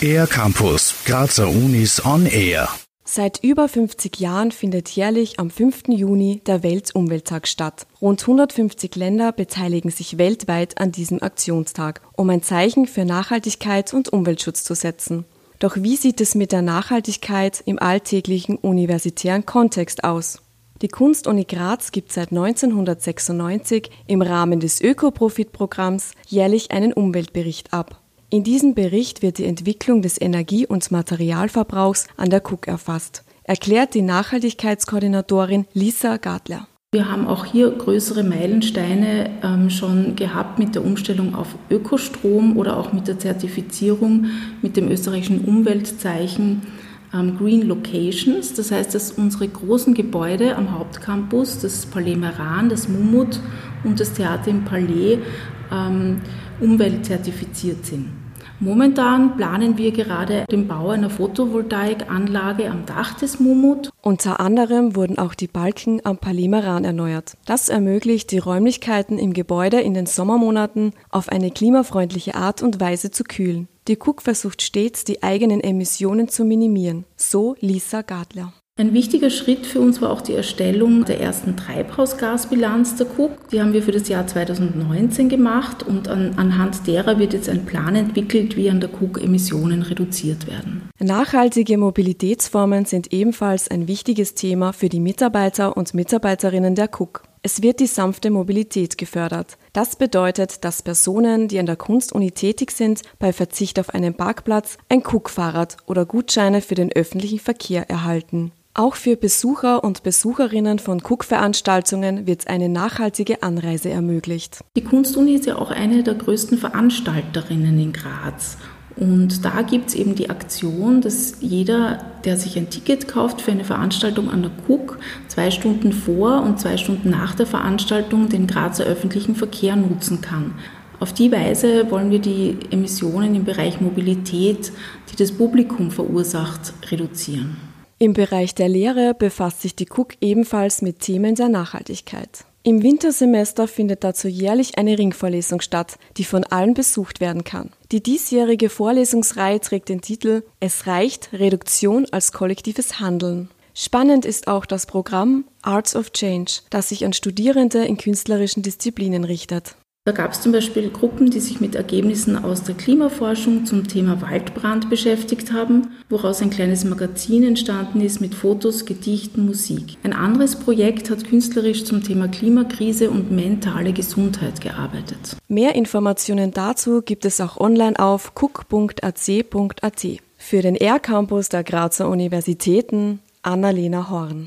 Air Campus, Grazer Unis on Air. Seit über 50 Jahren findet jährlich am 5. Juni der Weltumwelttag statt. Rund 150 Länder beteiligen sich weltweit an diesem Aktionstag, um ein Zeichen für Nachhaltigkeit und Umweltschutz zu setzen. Doch wie sieht es mit der Nachhaltigkeit im alltäglichen universitären Kontext aus? Die Kunstuni Graz gibt seit 1996 im Rahmen des Ökoprofit-Programms jährlich einen Umweltbericht ab. In diesem Bericht wird die Entwicklung des Energie- und Materialverbrauchs an der Cook erfasst, erklärt die Nachhaltigkeitskoordinatorin Lisa Gartler. Wir haben auch hier größere Meilensteine ähm, schon gehabt mit der Umstellung auf Ökostrom oder auch mit der Zertifizierung mit dem österreichischen Umweltzeichen Green Locations. Das heißt, dass unsere großen Gebäude am Hauptcampus, das Palais Meran, das Mumut und das Theater im Palais, ähm, umweltzertifiziert sind. Momentan planen wir gerade den Bau einer Photovoltaikanlage am Dach des Mumut. Unter anderem wurden auch die Balken am Palimeran erneuert. Das ermöglicht, die Räumlichkeiten im Gebäude in den Sommermonaten auf eine klimafreundliche Art und Weise zu kühlen. Die Cook versucht stets, die eigenen Emissionen zu minimieren. So Lisa Gadler. Ein wichtiger Schritt für uns war auch die Erstellung der ersten Treibhausgasbilanz der Cook. Die haben wir für das Jahr 2019 gemacht und an, anhand derer wird jetzt ein Plan entwickelt, wie an der Cook Emissionen reduziert werden. Nachhaltige Mobilitätsformen sind ebenfalls ein wichtiges Thema für die Mitarbeiter und Mitarbeiterinnen der Cook. Es wird die sanfte Mobilität gefördert. Das bedeutet, dass Personen, die an der Kunstuni tätig sind, bei Verzicht auf einen Parkplatz ein Cook-Fahrrad oder Gutscheine für den öffentlichen Verkehr erhalten. Auch für Besucher und Besucherinnen von Cook-Veranstaltungen wird eine nachhaltige Anreise ermöglicht. Die Kunstuni ist ja auch eine der größten Veranstalterinnen in Graz. Und da gibt es eben die Aktion, dass jeder, der sich ein Ticket kauft für eine Veranstaltung an der Cook, zwei Stunden vor und zwei Stunden nach der Veranstaltung den Grazer öffentlichen Verkehr nutzen kann. Auf die Weise wollen wir die Emissionen im Bereich Mobilität, die das Publikum verursacht, reduzieren. Im Bereich der Lehre befasst sich die Cook ebenfalls mit Themen der Nachhaltigkeit. Im Wintersemester findet dazu jährlich eine Ringvorlesung statt, die von allen besucht werden kann. Die diesjährige Vorlesungsreihe trägt den Titel Es reicht Reduktion als kollektives Handeln. Spannend ist auch das Programm Arts of Change, das sich an Studierende in künstlerischen Disziplinen richtet. Da gab es zum Beispiel Gruppen, die sich mit Ergebnissen aus der Klimaforschung zum Thema Waldbrand beschäftigt haben, woraus ein kleines Magazin entstanden ist mit Fotos, Gedichten, Musik. Ein anderes Projekt hat künstlerisch zum Thema Klimakrise und mentale Gesundheit gearbeitet. Mehr Informationen dazu gibt es auch online auf cook.ac.at. Für den R-Campus der Grazer Universitäten Annalena Horn.